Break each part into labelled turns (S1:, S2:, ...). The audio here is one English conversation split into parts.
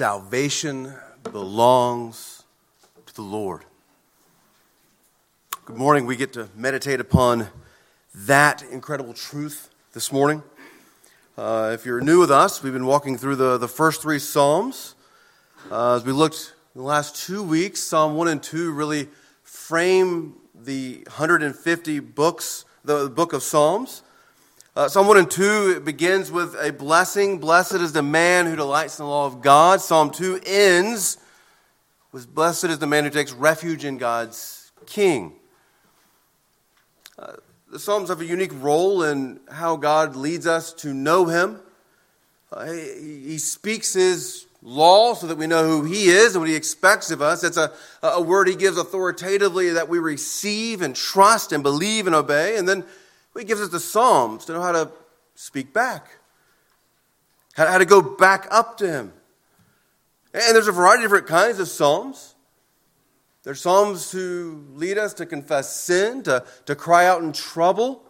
S1: salvation belongs to the Lord. Good morning. We get to meditate upon that incredible truth this morning. Uh, if you're new with us, we've been walking through the, the first three Psalms. Uh, as we looked in the last two weeks, Psalm 1 and 2 really frame the 150 books, the, the book of Psalms. Uh, Psalm 1 and 2 it begins with a blessing. Blessed is the man who delights in the law of God. Psalm 2 ends with Blessed is the man who takes refuge in God's king. Uh, the Psalms have a unique role in how God leads us to know Him. Uh, he, he, speaks His law so that we know who He is and what He expects of us. It's a, a word He gives authoritatively that we receive and trust and believe and obey. And then he gives us the Psalms to know how to speak back, how to go back up to Him. And there's a variety of different kinds of Psalms. There's Psalms to lead us to confess sin, to, to cry out in trouble,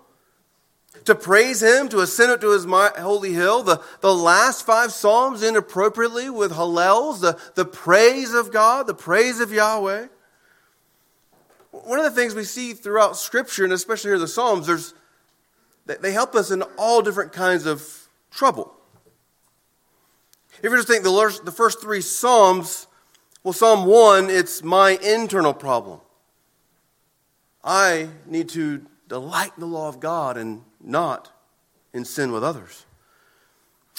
S1: to praise Him, to ascend up to His holy hill. The, the last five Psalms inappropriately with Hallels, the, the praise of God, the praise of Yahweh. One of the things we see throughout Scripture, and especially here in the Psalms, there's they help us in all different kinds of trouble. If you just think the, first three Psalms, well, Psalm 1, it's my internal problem. I need to delight in the law of God and not in sin with others.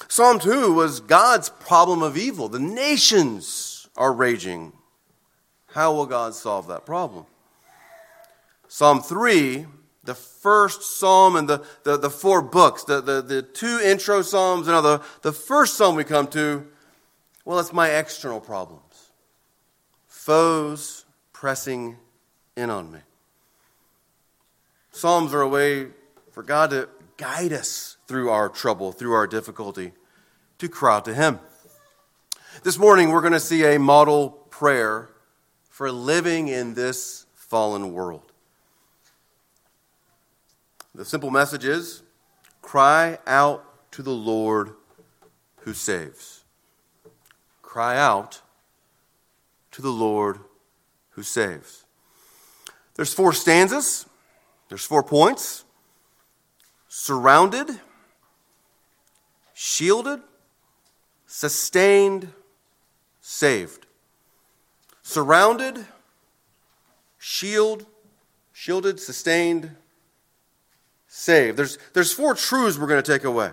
S1: Psalm 2 was God's problem of evil. The nations are raging. How will God solve that problem? Psalm 3 the first psalm and the, the, the four books, the, the, the two intro psalms, and the, the first psalm we come to, well, it's my external problems. Foes pressing in on me. Psalms are a way for God to guide us through our trouble, through our difficulty, to cry out to Him. This morning, we're going to see a model prayer for living in this fallen world. The simple message is cry out to the Lord who saves. Cry out to the Lord who saves. There's four stanzas, there's four points surrounded, shielded, sustained, saved. Surrounded, shield, shielded, sustained, saved. There's, there's four truths we're going to take away.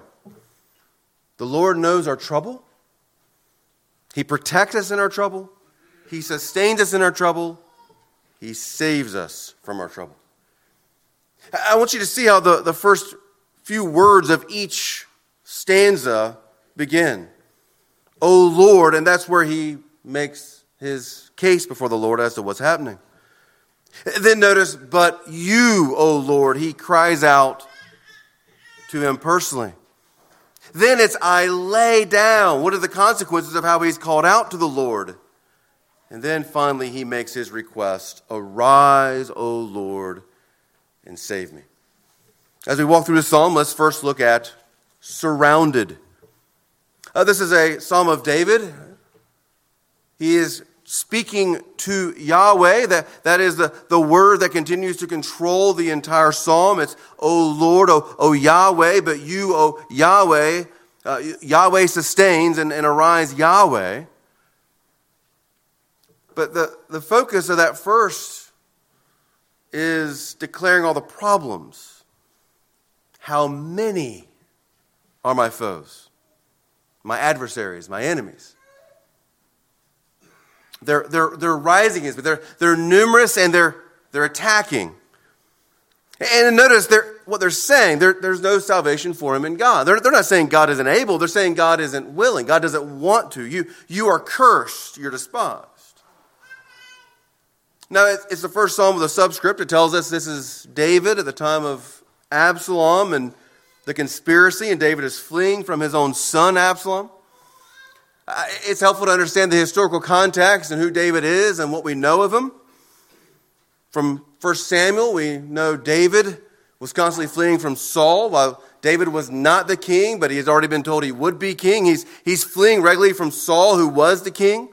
S1: The Lord knows our trouble. He protects us in our trouble. He sustains us in our trouble. He saves us from our trouble. I want you to see how the, the first few words of each stanza begin. O Lord, and that's where he makes his case before the Lord as to what's happening. Then notice, but you, O Lord, he cries out to him personally. Then it's, I lay down. What are the consequences of how he's called out to the Lord? And then finally, he makes his request Arise, O Lord, and save me. As we walk through the psalm, let's first look at surrounded. Uh, this is a psalm of David. He is speaking to Yahweh. That, that is the, the word that continues to control the entire psalm. It's, O Lord, O, o Yahweh, but you, O Yahweh, uh, Yahweh sustains and, and arise Yahweh. But the, the focus of that first is declaring all the problems. How many are my foes, my adversaries, my enemies? They're, they're, they're rising against me. They're, they're numerous and they're, they're attacking. And notice they're, what they're saying, there's no salvation for him in God. They're, they're not saying God isn't able, they're saying God isn't willing. God doesn't want to. You, you are cursed, you're despised. Now, it's the first psalm with a subscript. It tells us this is David at the time of Absalom and the conspiracy, and David is fleeing from his own son, Absalom. It's helpful to understand the historical context and who David is and what we know of him. From 1 Samuel, we know David was constantly fleeing from Saul while David was not the king, but he has already been told he would be king. He's, he's fleeing regularly from Saul, who was the king.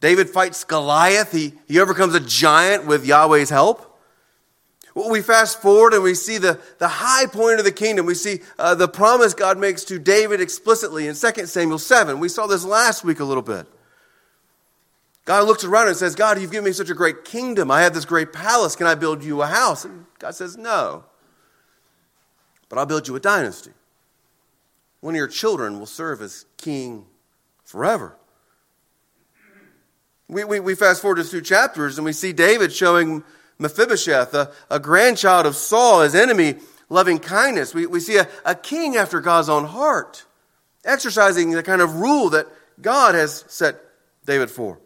S1: David fights Goliath. He, he overcomes a giant with Yahweh's help. We fast forward and we see the, the high point of the kingdom. We see uh, the promise God makes to David explicitly in 2 Samuel 7. We saw this last week a little bit. God looks around and says, God, you've given me such a great kingdom. I have this great palace. Can I build you a house? And God says, No. But I'll build you a dynasty. One of your children will serve as king forever. We, we, we fast forward to two chapters and we see David showing Mephibosheth, a, a grandchild of Saul, his enemy, loving kindness. We, we see a, a king after God's own heart, exercising the kind of rule that God has set David for.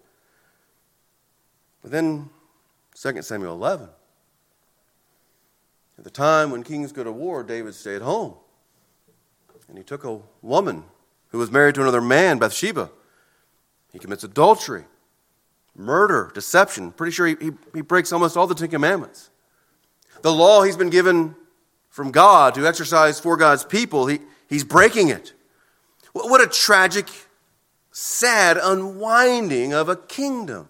S1: But then 2 Samuel 11. At the time when kings go to war, David stayed home. And he took a woman who was married to another man, Bathsheba. He commits adultery, murder, deception. Pretty sure he, he, he breaks almost all the Ten Commandments. The law he's been given from God to exercise for God's people, he, he's breaking it. What a tragic, sad unwinding of a kingdom.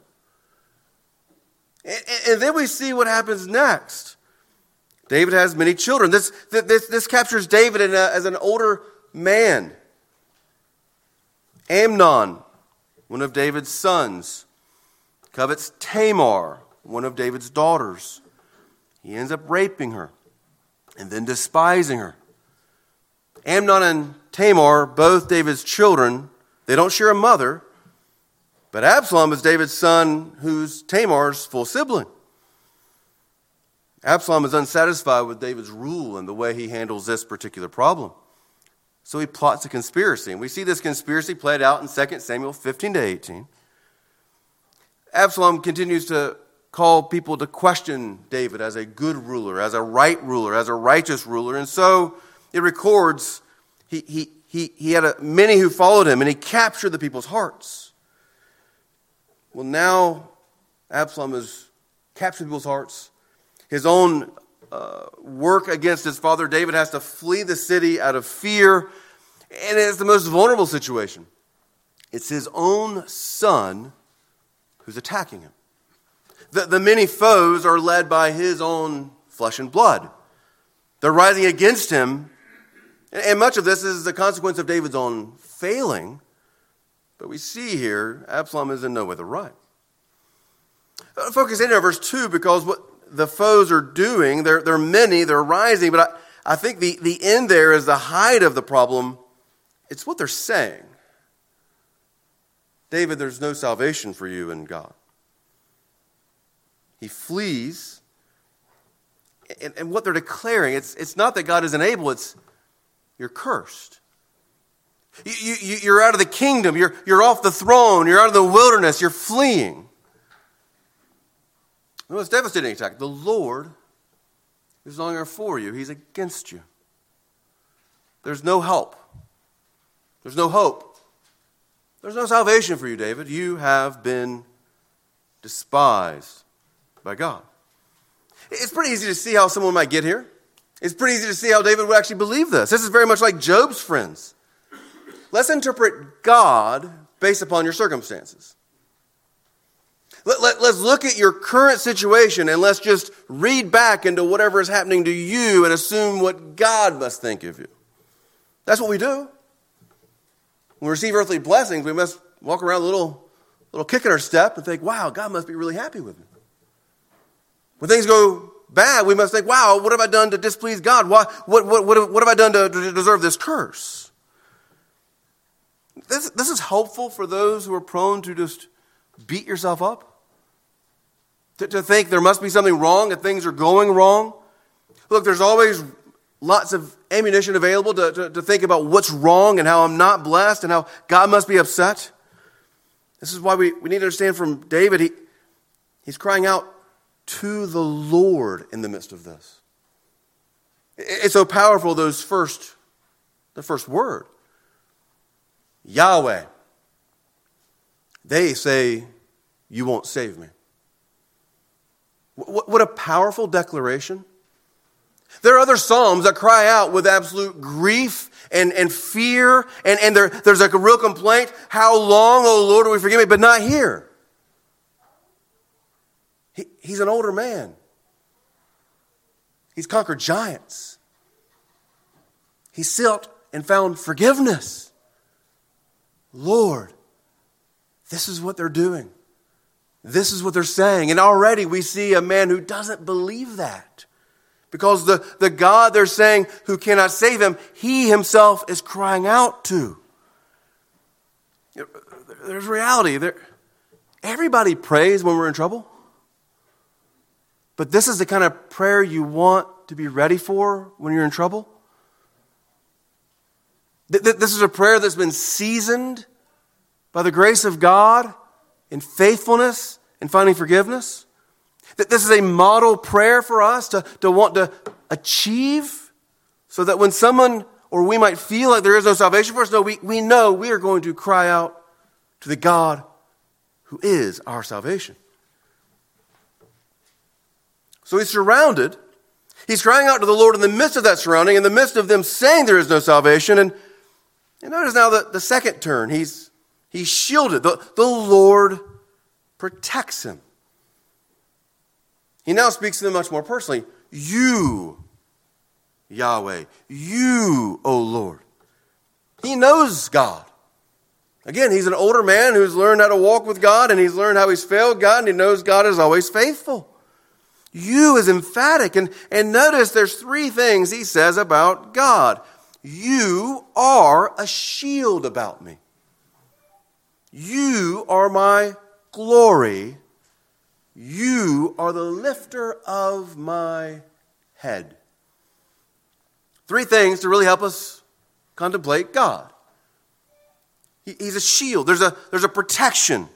S1: And then we see what happens next. David has many children. This, this, this captures David a, as an older man. Amnon, one of David's sons, covets Tamar, one of David's daughters. He ends up raping her and then despising her. Amnon and Tamar, both David's children, they don't share a mother, but Absalom is David's son, who's Tamar's full sibling. Absalom is unsatisfied with David's rule and the way he handles this particular problem. So he plots a conspiracy. And we see this conspiracy played out in 2 Samuel 15 to 18. Absalom continues to call people to question David as a good ruler, as a right ruler, as a righteous ruler. And so it records he, he, he, he had a, many who followed him, and he captured the people's hearts. Well, now Absalom has captured people's hearts. His own uh, work against his father David has to flee the city out of fear, and it's the most vulnerable situation. It's his own son who's attacking him. The, the many foes are led by his own flesh and blood. They're rising against him, and, much of this is the consequence of David's own failing but we see here, Absalom is in no way the right. Uh, focus in on verse 2 because what the foes are doing, they're, they're many, they're rising, but I, I think the, the end there is the height of the problem. It's what they're saying. David, there's no salvation for you in God. He flees. And, and what they're declaring, it's, it's not that God isn't able, it's you're cursed. You, you, you're out of the kingdom. You're, you're off the throne. You're out of the wilderness. You're fleeing. The most devastating attack. The Lord is no longer for you, He's against you. There's no help. There's no hope. There's no salvation for you, David. You have been despised by God. It's pretty easy to see how someone might get here. It's pretty easy to see how David would actually believe this. This is very much like Job's friends. Let's interpret God based upon your circumstances. Let, let, let's look at your current situation and let's just read back into whatever is happening to you and assume what God must think of you. That's what we do. When we receive earthly blessings, we must walk around a little, little kick in our step and think, wow, God must be really happy with me. When things go bad, we must think, wow, what have I done to displease God? What, what, what, what, have I done to, to deserve this curse? This, this is helpful for those who are prone to just beat yourself up, to, to think there must be something wrong, if things are going wrong. Look, there's always lots of ammunition available to, to, to, think about what's wrong and how I'm not blessed and how God must be upset. This is why we, we need to understand from David, he, he's crying out to the Lord in the midst of this. It's so powerful, those first, the first word. Yahweh. They say, You won't save me. What a powerful declaration. There are other Psalms that cry out with absolute grief and, and fear, and, and there, there's like a real complaint. How long, oh Lord, will we forgive me? But not here. He, he's an older man. He's conquered giants. He sought and found forgiveness. Lord, this is what they're doing. This is what they're saying. And already we see a man who doesn't believe that. Because the, the God they're saying who cannot save him, he himself is crying out to. There's reality. There, everybody prays when we're in trouble. But this is the kind of prayer you want to be ready for when you're in trouble. This is a prayer that's been seasoned by the grace of God in faithfulness and finding forgiveness. That this is a model prayer for us to, to want to achieve so that when someone or we might feel like there is no salvation for us, no, we, we know we are going to cry out to the God who is our salvation. So he's surrounded. He's crying out to the Lord in the midst of that surrounding, in the midst of them saying there is no salvation. And, and notice now the, the second turn. He's, he's shielded. The, the Lord protects him. He now speaks to them much more personally. You, Yahweh, you, O Lord. He knows God. Again, he's an older man who's learned how to walk with God and he's learned how he's failed God and he knows God is always faithful. You is emphatic. And, and notice there's three things he says about God. You are a shield about me. You are my glory you are the lifter of my head. Three things to really help us contemplate God. He's a shield, there's a, there's a protection.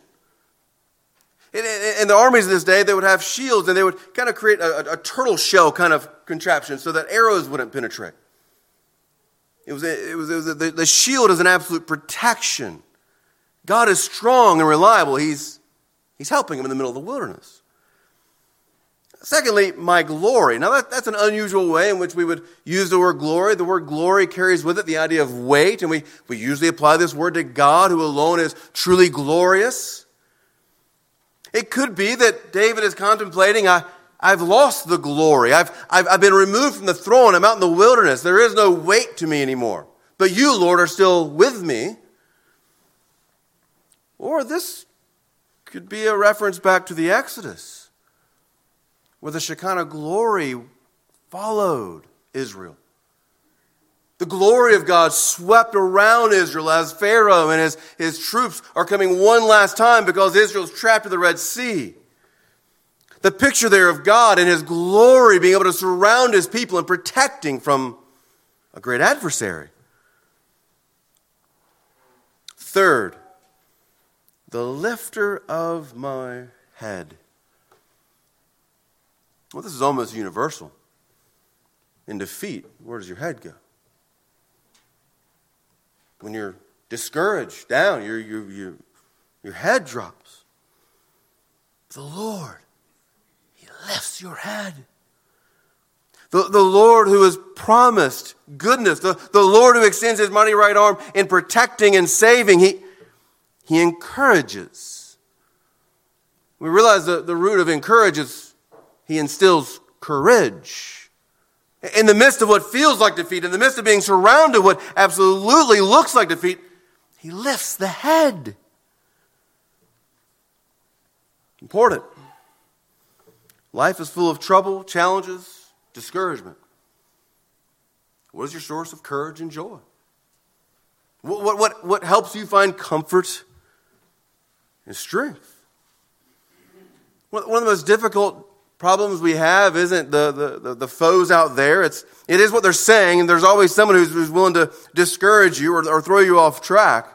S1: In, in, in, the armies of this day, they would have shields and they would kind of create a, a, turtle shell kind of contraption so that arrows wouldn't penetrate. It was, it was, it was the, the shield is an absolute protection. God is strong and reliable. He's, He's helping him in the middle of the wilderness. Secondly, my glory. Now, that, that's an unusual way in which we would use the word glory. The word glory carries with it the idea of weight, and we, we usually apply this word to God, who alone is truly glorious. It could be that David is contemplating, I, I've lost the glory. I've, I've, I've been removed from the throne. I'm out in the wilderness. There is no weight to me anymore. But you, Lord, are still with me. Or this could be a reference back to the Exodus, where the Shekinah glory followed Israel. The glory of God swept around Israel as Pharaoh and his, his troops are coming one last time because Israel's trapped in the Red Sea. The picture there of God and his glory being able to surround his people and protecting from a great adversary. Third, the lifter of my head. Well, this is almost universal. In defeat, where does your head go? When you're discouraged, down, your, your, your, your head drops. The Lord, He lifts your head. The, the Lord who has promised goodness, the, the Lord who extends His mighty right arm in protecting and saving, He, he encourages. We realize that the root of encourage is he instills courage. In the midst of what feels like defeat, in the midst of being surrounded what absolutely looks like defeat, he lifts the head. Important. Life is full of trouble, challenges, discouragement. What is your source of courage and joy? What, what, what, what helps you find comfort and strength. One of the most difficult problems we have isn't the, the, the, the, foes out there. It's, it is what they're saying, and there's always someone who's, who's willing to discourage you or, or throw you off track.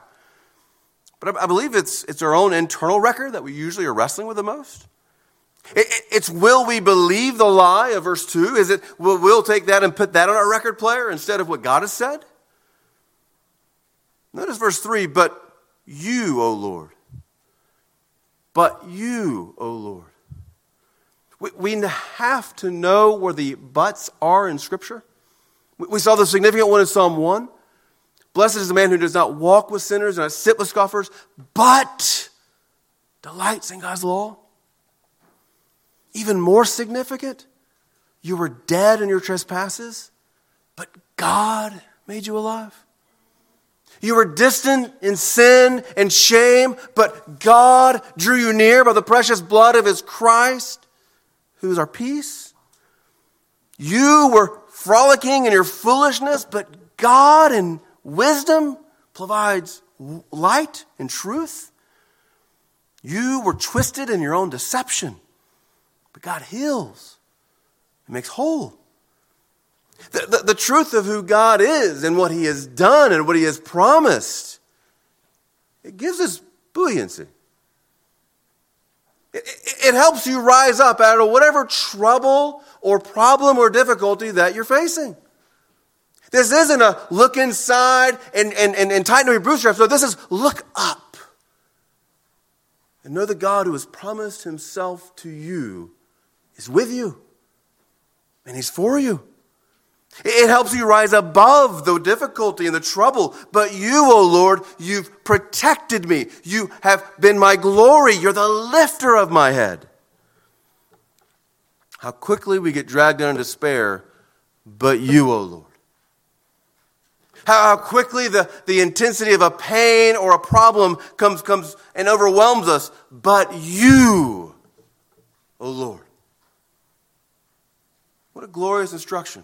S1: But I, I, believe it's, it's our own internal record that we usually are wrestling with the most. It, it, it's will we believe the lie of verse 2? Is it will we'll take that and put that on our record player instead of what God has said? Notice verse 3 But you, O Lord, but you, O Lord. We, we have to know where the buts are in Scripture. We, saw the significant one in Psalm 1. Blessed is the man who does not walk with sinners and not sit with scoffers, but delights in God's law. Even more significant, you were dead in your trespasses, but God made you alive. You were distant in sin and shame, but God drew you near by the precious blood of his Christ, who is our peace. You were frolicking in your foolishness, but God in wisdom provides light and truth. You were twisted in your own deception, but God heals and makes whole. The, the, the, truth of who God is and what He has done and what He has promised, it gives us buoyancy. It, it, helps you rise up out of whatever trouble or problem or difficulty that you're facing. This isn't a look inside and, and, and, and tighten your bootstraps. No, this is look up. And know the God who has promised himself to you is with you. And he's for you. It helps you rise above the difficulty and the trouble. But you, O oh Lord, you've protected me. You have been my glory. You're the lifter of my head. How quickly we get dragged down into despair, but you, O oh Lord. How quickly the, the intensity of a pain or a problem comes, comes and overwhelms us, but you, O oh Lord. What a glorious instruction.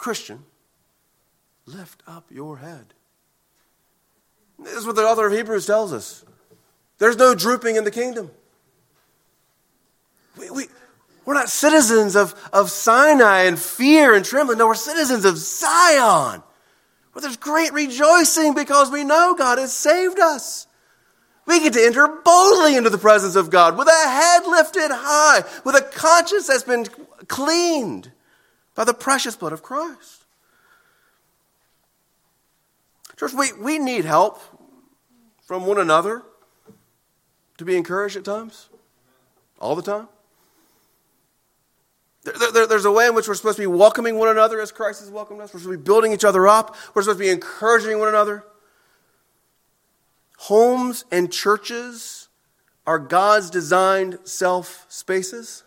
S1: Christian, lift up your head. This is what the author of Hebrews tells us. There's no drooping in the kingdom. We, we, we're not citizens of, of Sinai and fear and trembling. No, we're citizens of Zion, where there's great rejoicing because we know God has saved us. We get to enter boldly into the presence of God with a head lifted high, with a conscience that's been cleaned by the precious blood of Christ. Church, we, we need help from one another to be encouraged at times, all the time. There, there, there's a way in which we're supposed to be welcoming one another as Christ has welcomed us. We're supposed to be building each other up. We're supposed to be encouraging one another. Homes and churches are God's designed self spaces.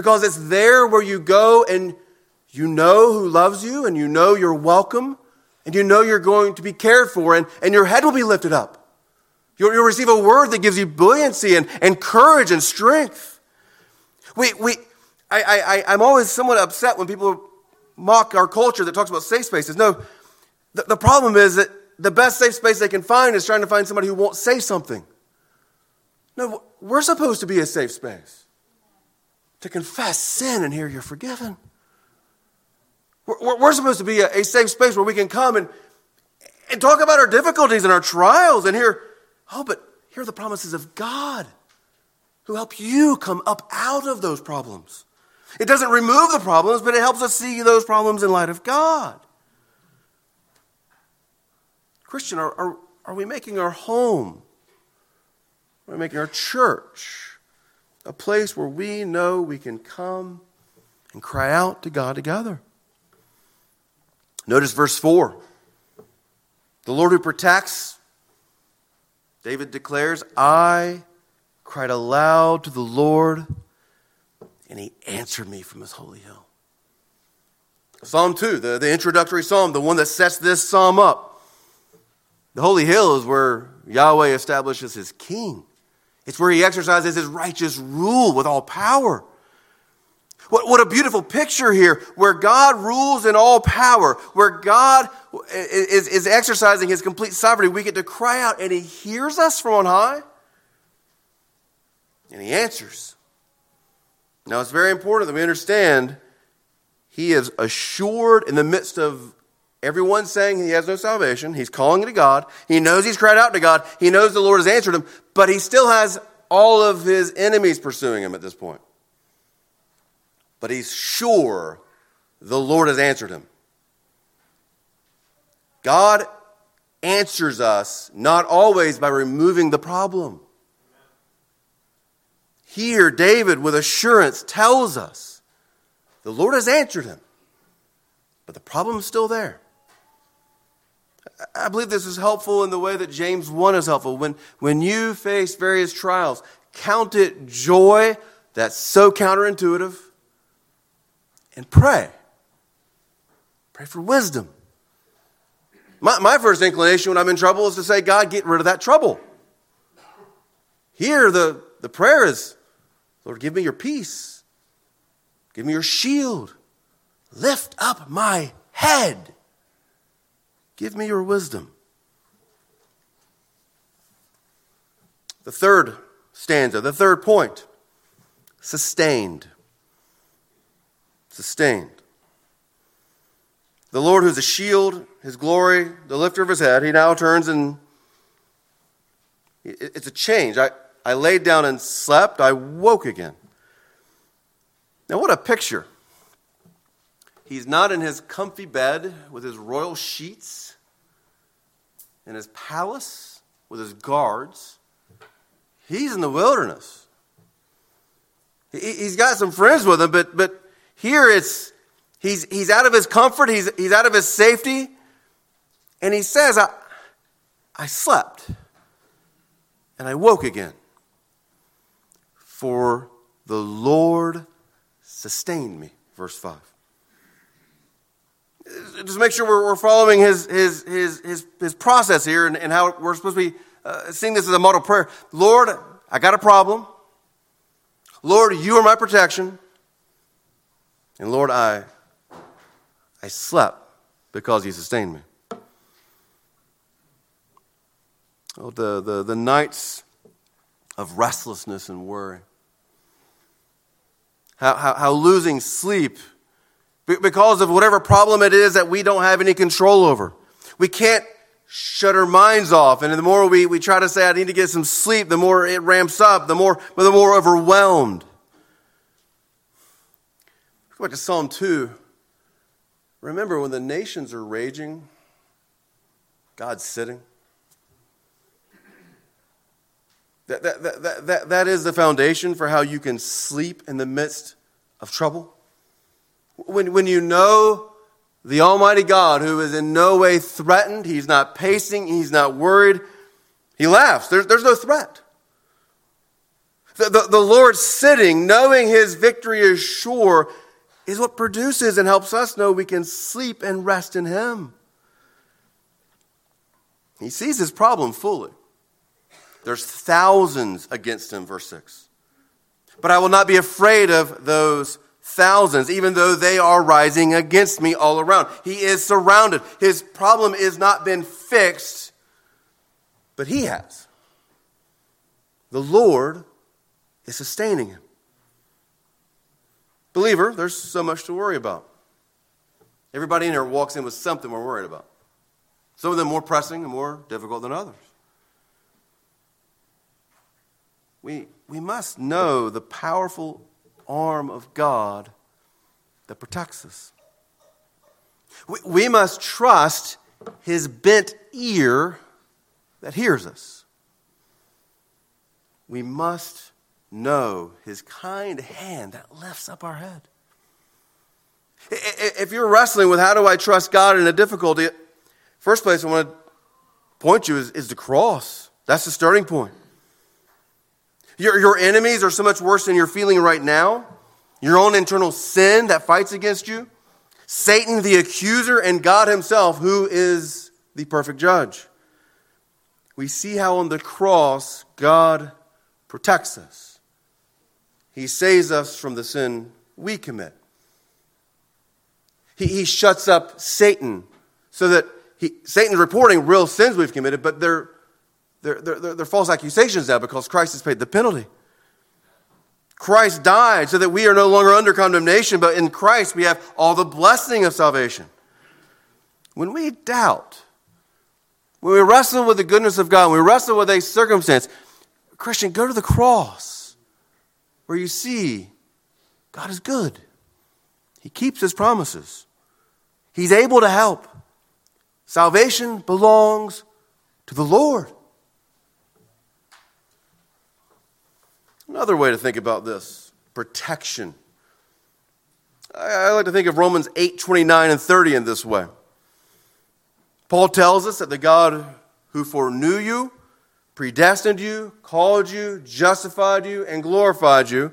S1: Because it's there where you go and you know who loves you and you know you're welcome and you know you're going to be cared for and, and your head will be lifted up. You'll, you'll receive a word that gives you buoyancy and, and courage and strength. We, we, I, I, I'm always somewhat upset when people mock our culture that talks about safe spaces. No, the, the problem is that the best safe space they can find is trying to find somebody who won't say something. No, we're supposed to be a safe space to confess sin and hear you're forgiven. We're, we're supposed to be a, a, safe space where we can come and, and talk about our difficulties and our trials and hear, oh, but here are the promises of God who help you come up out of those problems. It doesn't remove the problems, but it helps us see those problems in light of God. Christian, are, are, are we making our home? Are we making our church? A place where we know we can come and cry out to God together. Notice verse 4. The Lord who protects, David declares, I cried aloud to the Lord, and he answered me from his holy hill. Psalm 2, the, the introductory psalm, the one that sets this psalm up. The holy hill is where Yahweh establishes his king. It's where he exercises his righteous rule with all power. What, what a beautiful picture here, where God rules in all power, where God is, is exercising his complete sovereignty. We get to cry out, and he hears us from on high, and he answers. Now, it's very important that we understand he is assured in the midst of everyone saying he has no salvation. He's calling to God. He knows he's cried out to God. He knows the Lord has answered him, but he still has all of his enemies pursuing him at this point. But he's sure the Lord has answered him. God answers us not always by removing the problem. here, David, with assurance, tells us the Lord has answered him, but the problem is still there. I believe this is helpful in the way that James 1 is helpful. When, when you face various trials, count it joy. That's so counterintuitive. And pray. Pray for wisdom. My, my first inclination when I'm in trouble is to say, God, get rid of that trouble. Here, the, the prayer is, Lord, give me your peace. Give me your shield. Lift up my head. Give me your wisdom. The third stanza, the third point sustained. Sustained. The Lord, who's a shield, his glory, the lifter of his head, he now turns and it's a change. I, I laid down and slept, I woke again. Now, what a picture. He's not in his comfy bed with his royal sheets, in his palace with his guards. He's in the wilderness. He's got some friends with him, but, but here it's he's, he's out of his comfort, he's, he's out of his safety, and he says, I, I slept and I woke again. For the Lord sustained me. Verse 5 just make sure we're, we're following his, his, his, his, his process here and, and how we're supposed to be uh, seeing this as a model prayer. Lord, I got a problem. Lord, you are my protection. And Lord, I, I slept because you sustained me. Oh, the, the, the nights of restlessness and worry. How, how, how losing sleep because of whatever problem it is that we don't have any control over. We can't shut our minds off. And the more we, we try to say, I need to get some sleep, the more it ramps up, the more, the more overwhelmed. Go back to Psalm 2. Remember when the nations are raging, God's sitting. That, that, that, that, that is the foundation for how you can sleep in the midst of trouble. When, when you know the Almighty God, who is in no way threatened, he's not pacing, he's not worried, he laughs. There's, there's no threat. The, the, the Lord sitting, knowing his victory is sure, is what produces and helps us know we can sleep and rest in him. He sees his problem fully. There's thousands against him, verse 6. But I will not be afraid of those thousands, even though they are rising against me all around. He is surrounded. His problem has not been fixed, but he has. The Lord is sustaining him. Believer, there's so much to worry about. Everybody in here walks in with something we're worried about. Some of them more pressing and more difficult than others. We, we must know the powerful arm of God that protects us. We, we must trust his bent ear that hears us. We must know his kind hand that lifts up our head. If you're wrestling with how do I trust God in a difficulty, first place I want to point you is, is the cross. That's the starting point. Your, your enemies are so much worse than you're feeling right now. Your own internal sin that fights against you. Satan, the accuser, and God Himself, who is the perfect judge. We see how on the cross God protects us. He saves us from the sin we commit. He, he shuts up Satan so that he, Satan's reporting real sins we've committed, but they're they're, they're, they're false accusations now because Christ has paid the penalty. Christ died so that we are no longer under condemnation, but in Christ we have all the blessing of salvation. When we doubt, when we wrestle with the goodness of God, when we wrestle with a circumstance, Christian, go to the cross where you see God is good. He keeps his promises. He's able to help. Salvation belongs to the Lord. Another way to think about this protection. I, like to think of Romans 8 29 and 30 in this way. Paul tells us that the God who foreknew you, predestined you, called you, justified you, and glorified you,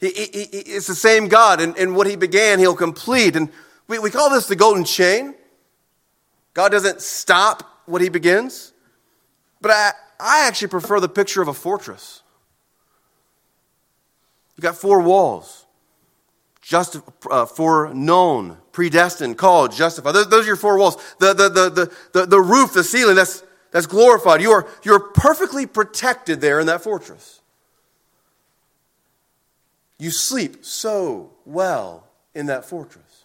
S1: he, he, he, it's the same God, and, and what he began, he'll complete. And we, we call this the golden chain. God doesn't stop what he begins. But I, I actually prefer the picture of a fortress. You've got four walls just uh, foreknown, predestined, called, justified. Those, those, are your four walls. The, the, the, the, the, the roof, the ceiling, that's, that's glorified. You are, you're perfectly protected there in that fortress. You sleep so well in that fortress.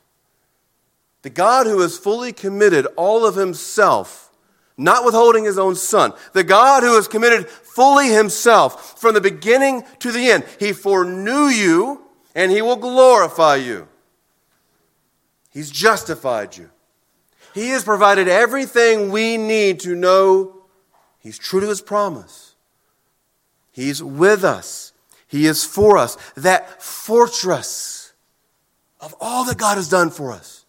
S1: The God who has fully committed all of himself, not withholding his own son, the God who has committed fully himself from the beginning to the end, he foreknew you and he will glorify you. He's justified you. He has provided everything we need to know He's true to His promise. He's with us. He is for us. That fortress of all that God has done for us.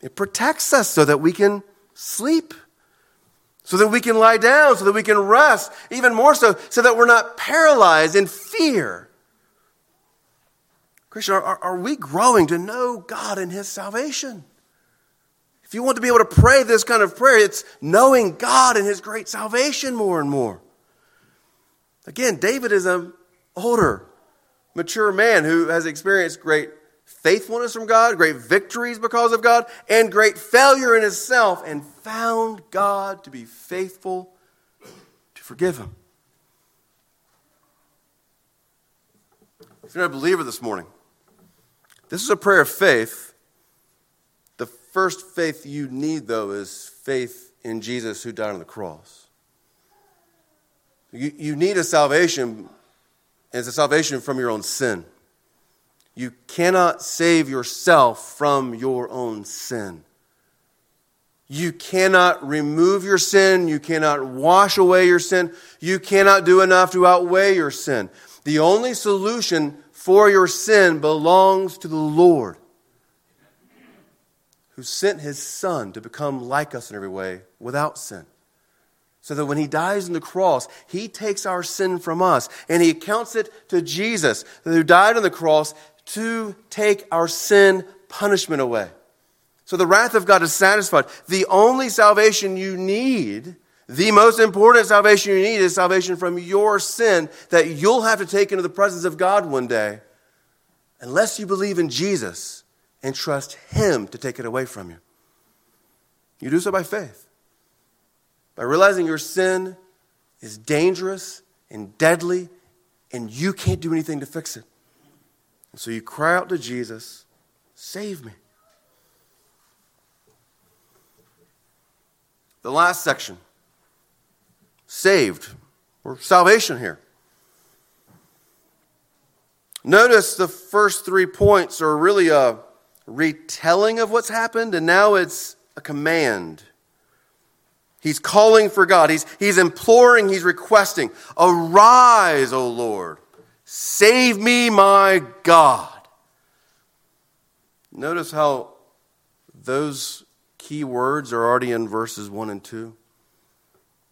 S1: It protects us so that we can sleep, so that we can lie down, so that we can rest, even more so, so that we're not paralyzed in fear. Christian, are, are, we growing to know God and His salvation? If you want to be able to pray this kind of prayer, it's knowing God and His great salvation more and more. Again, David is an older, mature man who has experienced great faithfulness from God, great victories because of God, and great failure in himself, and found God to be faithful to forgive him. If you're not a believer this morning, this is a prayer of faith The first faith you need, though, is faith in Jesus who died on the cross. You, you need a salvation, and it's a salvation from your own sin. You cannot save yourself from your own sin. You cannot remove your sin. You cannot wash away your sin. You cannot do enough to outweigh your sin. The only solution for your sin belongs to the Lord who sent his son to become like us in every way without sin. So that when he dies on the cross, he takes our sin from us and he accounts it to Jesus, who died on the cross to take our sin punishment away. So the wrath of God is satisfied. The only salvation you need, the most important salvation you need, is salvation from your sin that you'll have to take into the presence of God one day, unless you believe in Jesus and trust Him to take it away from you. You do so by faith, by realizing your sin is dangerous and deadly, and you can't do anything to fix it. So you cry out to Jesus, Save me. The last section saved, or salvation here. Notice the first three points are really a retelling of what's happened, and now it's a command. He's calling for God. He's, he's imploring, he's requesting, Arise, O Lord. Save me, my God. Notice how those key words are already in verses 1 and 2.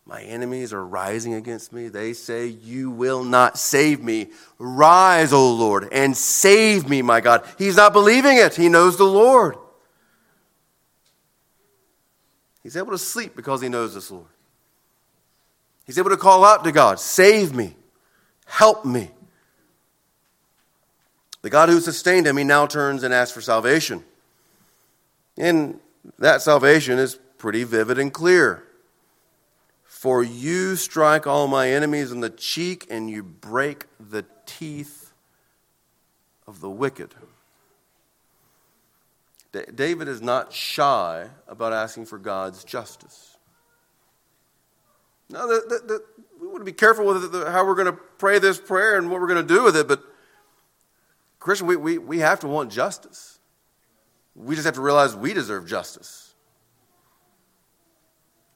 S1: My enemies are rising against me. They say, You will not save me. Rise, O Lord, and save me, my God. He's not believing it. He knows the Lord. He's able to sleep because he knows this Lord. He's able to call out to God, Save me, help me. The God who sustained him, he now turns and asks for salvation. And that salvation is pretty vivid and clear. For you strike all my enemies in the cheek, and you break the teeth of the wicked. David is not shy about asking for God's justice. Now, the, the, the, we want to be careful with how we're going to pray this prayer and what we're going to do with it, but Christian, we, we, we have to want justice. We just have to realize we deserve justice.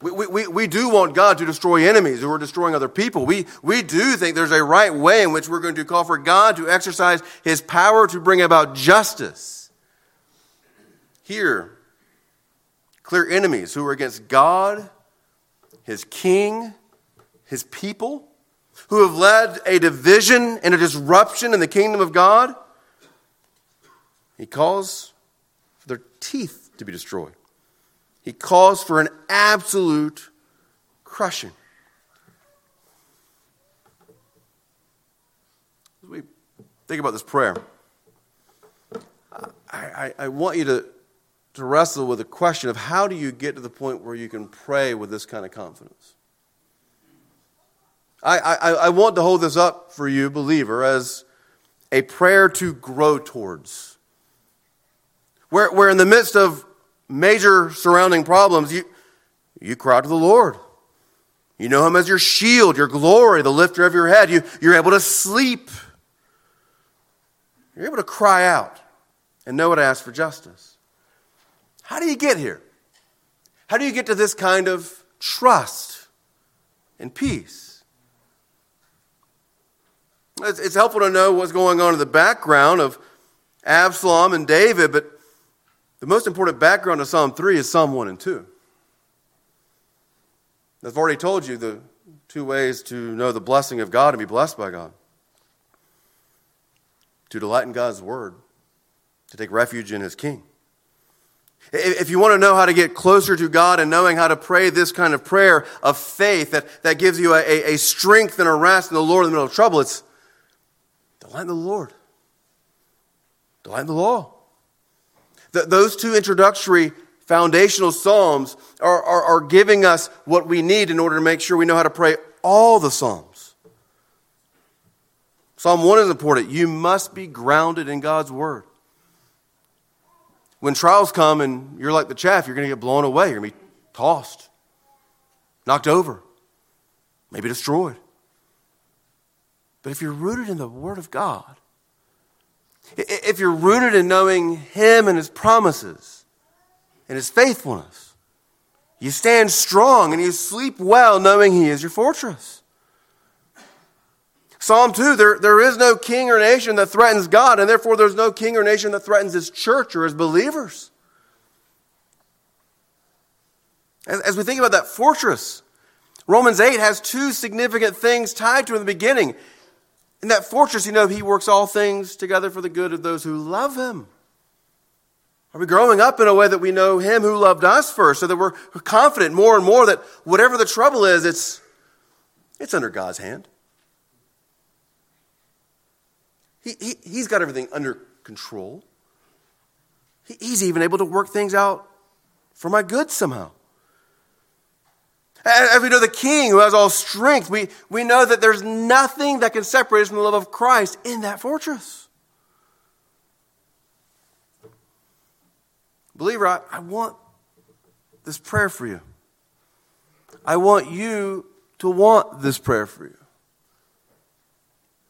S1: We, we, we we do want God to destroy enemies who are destroying other people. We, we do think there's a right way in which we're going to call for God to exercise his power to bring about justice. Here, clear enemies who are against God, his king, his people, who have led a division and a disruption in the kingdom of God. He calls for their teeth to be destroyed. He calls for an absolute crushing. As we think about this prayer, I, I, I want you to, to wrestle with the question of how do you get to the point where you can pray with this kind of confidence? I, I, I want to hold this up for you, believer, as a prayer to grow towards. Where, where in the midst of major surrounding problems, you, you cry to the Lord. You know Him as your shield, your glory, the lifter of your head. You, you're able to sleep. You're able to cry out and know what to ask for justice. How do you get here? How do you get to this kind of trust and peace? It's, it's helpful to know what's going on in the background of Absalom and David, but the most important background of Psalm 3 is Psalm 1 and 2. I've already told you the two ways to know the blessing of God and be blessed by God to delight in God's word, to take refuge in his king. If you want to know how to get closer to God and knowing how to pray this kind of prayer of faith that, that gives you a, a strength and a rest in the Lord in the middle of trouble, it's delight in the Lord, delight in the law those two introductory foundational psalms are, are, are giving us what we need in order to make sure we know how to pray all the psalms. Psalm 1 is important. You must be grounded in God's word. When trials come and you're like the chaff, you're going to get blown away. You're going to be tossed, knocked over, maybe destroyed. But if you're rooted in the Word of God, if you're rooted in knowing Him and His promises and His faithfulness, you stand strong and you sleep well knowing He is your fortress. Psalm 2 there, there is no king or nation that threatens God, and therefore there's no king or nation that threatens His church or His believers. As, as we think about that fortress, Romans 8 has two significant things tied to in the beginning. In that fortress, you know, he works all things together for the good of those who love him. Are we growing up in a way that we know him who loved us first, so that we're confident more and more that whatever the trouble is, it's, it's under God's hand? He, he, he's got everything under control. He, he's even able to work things out for my good somehow. As we know the King who has all strength, we, we know that there's nothing that can separate us from the love of Christ in that fortress. Believer, I, I want this prayer for you. I want you to want this prayer for you.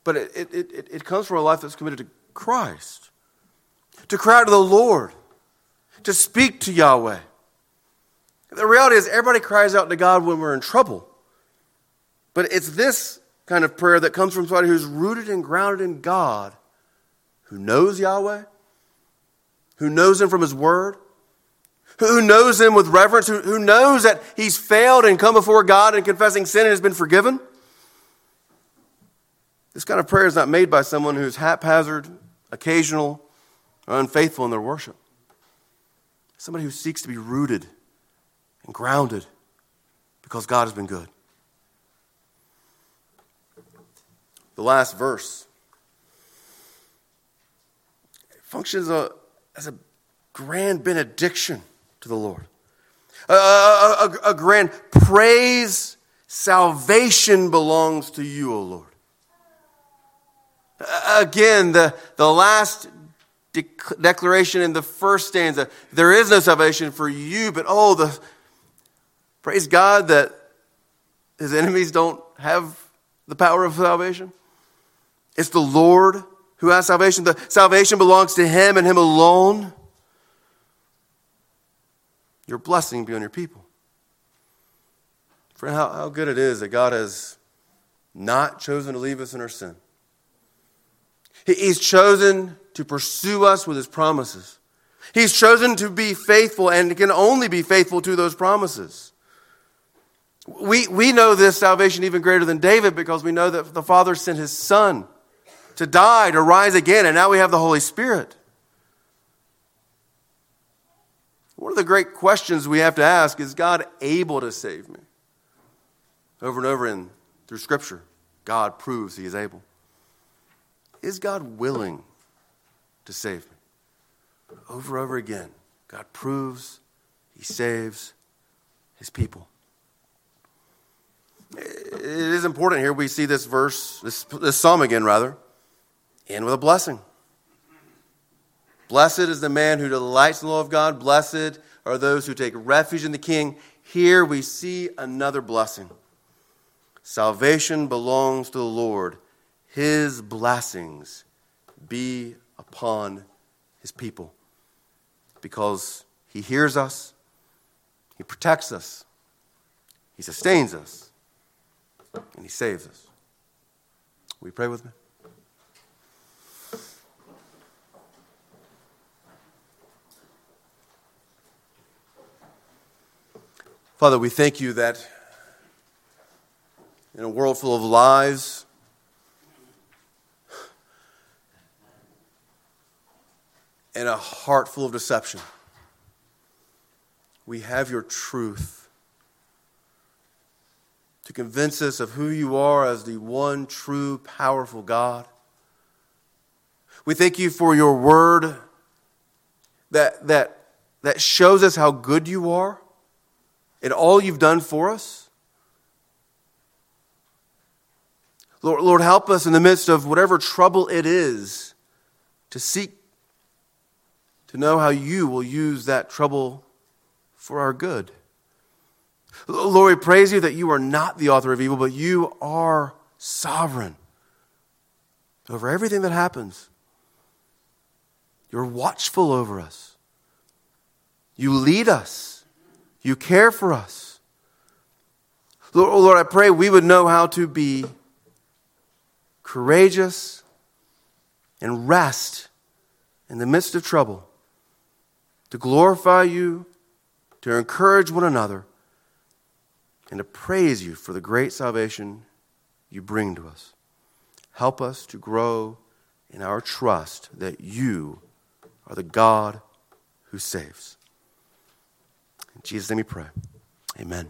S1: But it, it, it, it comes from a life that's committed to Christ, to cry out to the Lord, to speak to Yahweh the reality is, everybody cries out to God when we're in trouble. But it's this kind of prayer that comes from somebody who's rooted and grounded in God, who knows Yahweh, who knows Him from His Word, who knows Him with reverence, who, who knows that He's failed and come before God and confessing sin and has been forgiven. This kind of prayer is not made by someone who's haphazard, occasional, or unfaithful in their worship. Somebody who seeks to be rooted and grounded because God has been good. The last verse functions a, as a grand benediction to the Lord. A, a, a, a grand praise, salvation belongs to you, O Lord. Again, the, the last de- declaration in the first stanza there is no salvation for you, but oh, the Praise God that his enemies don't have the power of salvation. It's the Lord who has salvation. The salvation belongs to him and him alone. Your blessing be on your people. Friend, how, how good it is that God has not chosen to leave us in our sin. He, He's chosen to pursue us with his promises. He's chosen to be faithful and can only be faithful to those promises. We, we know this salvation even greater than David because we know that the Father sent his Son to die, to rise again, and now we have the Holy Spirit. One of the great questions we have to ask is God able to save me? Over and over in through Scripture, God proves He is able. Is God willing to save me? Over and over again, God proves He saves His people. It is important here we see this verse, this, this psalm again, rather, end with a blessing. Blessed is the man who delights in the law of God. Blessed are those who take refuge in the King. Here we see another blessing. Salvation belongs to the Lord. His blessings be upon his people. Because he hears us, he protects us, he sustains us, and he saves us. Will you pray with me? Father, we thank you that in a world full of lies, and a heart full of deception, we have your truth to convince us of who you are as the one true, powerful God. We thank you for your word that, that, that shows us how good you are and all you've done for us. Lord, Lord, help us in the midst of whatever trouble it is to seek to know how you will use that trouble for our good. Lord, we praise you that you are not the author of evil, but you are sovereign over everything that happens. You're watchful over us. You lead us. You care for us. Lord, oh Lord, I pray we would know how to be courageous, and rest in the midst of trouble, to glorify you, to encourage one another, and to praise you for the great salvation you bring to us. Help us to grow in our trust that you are the God who saves. In Jesus' name we pray. Amen.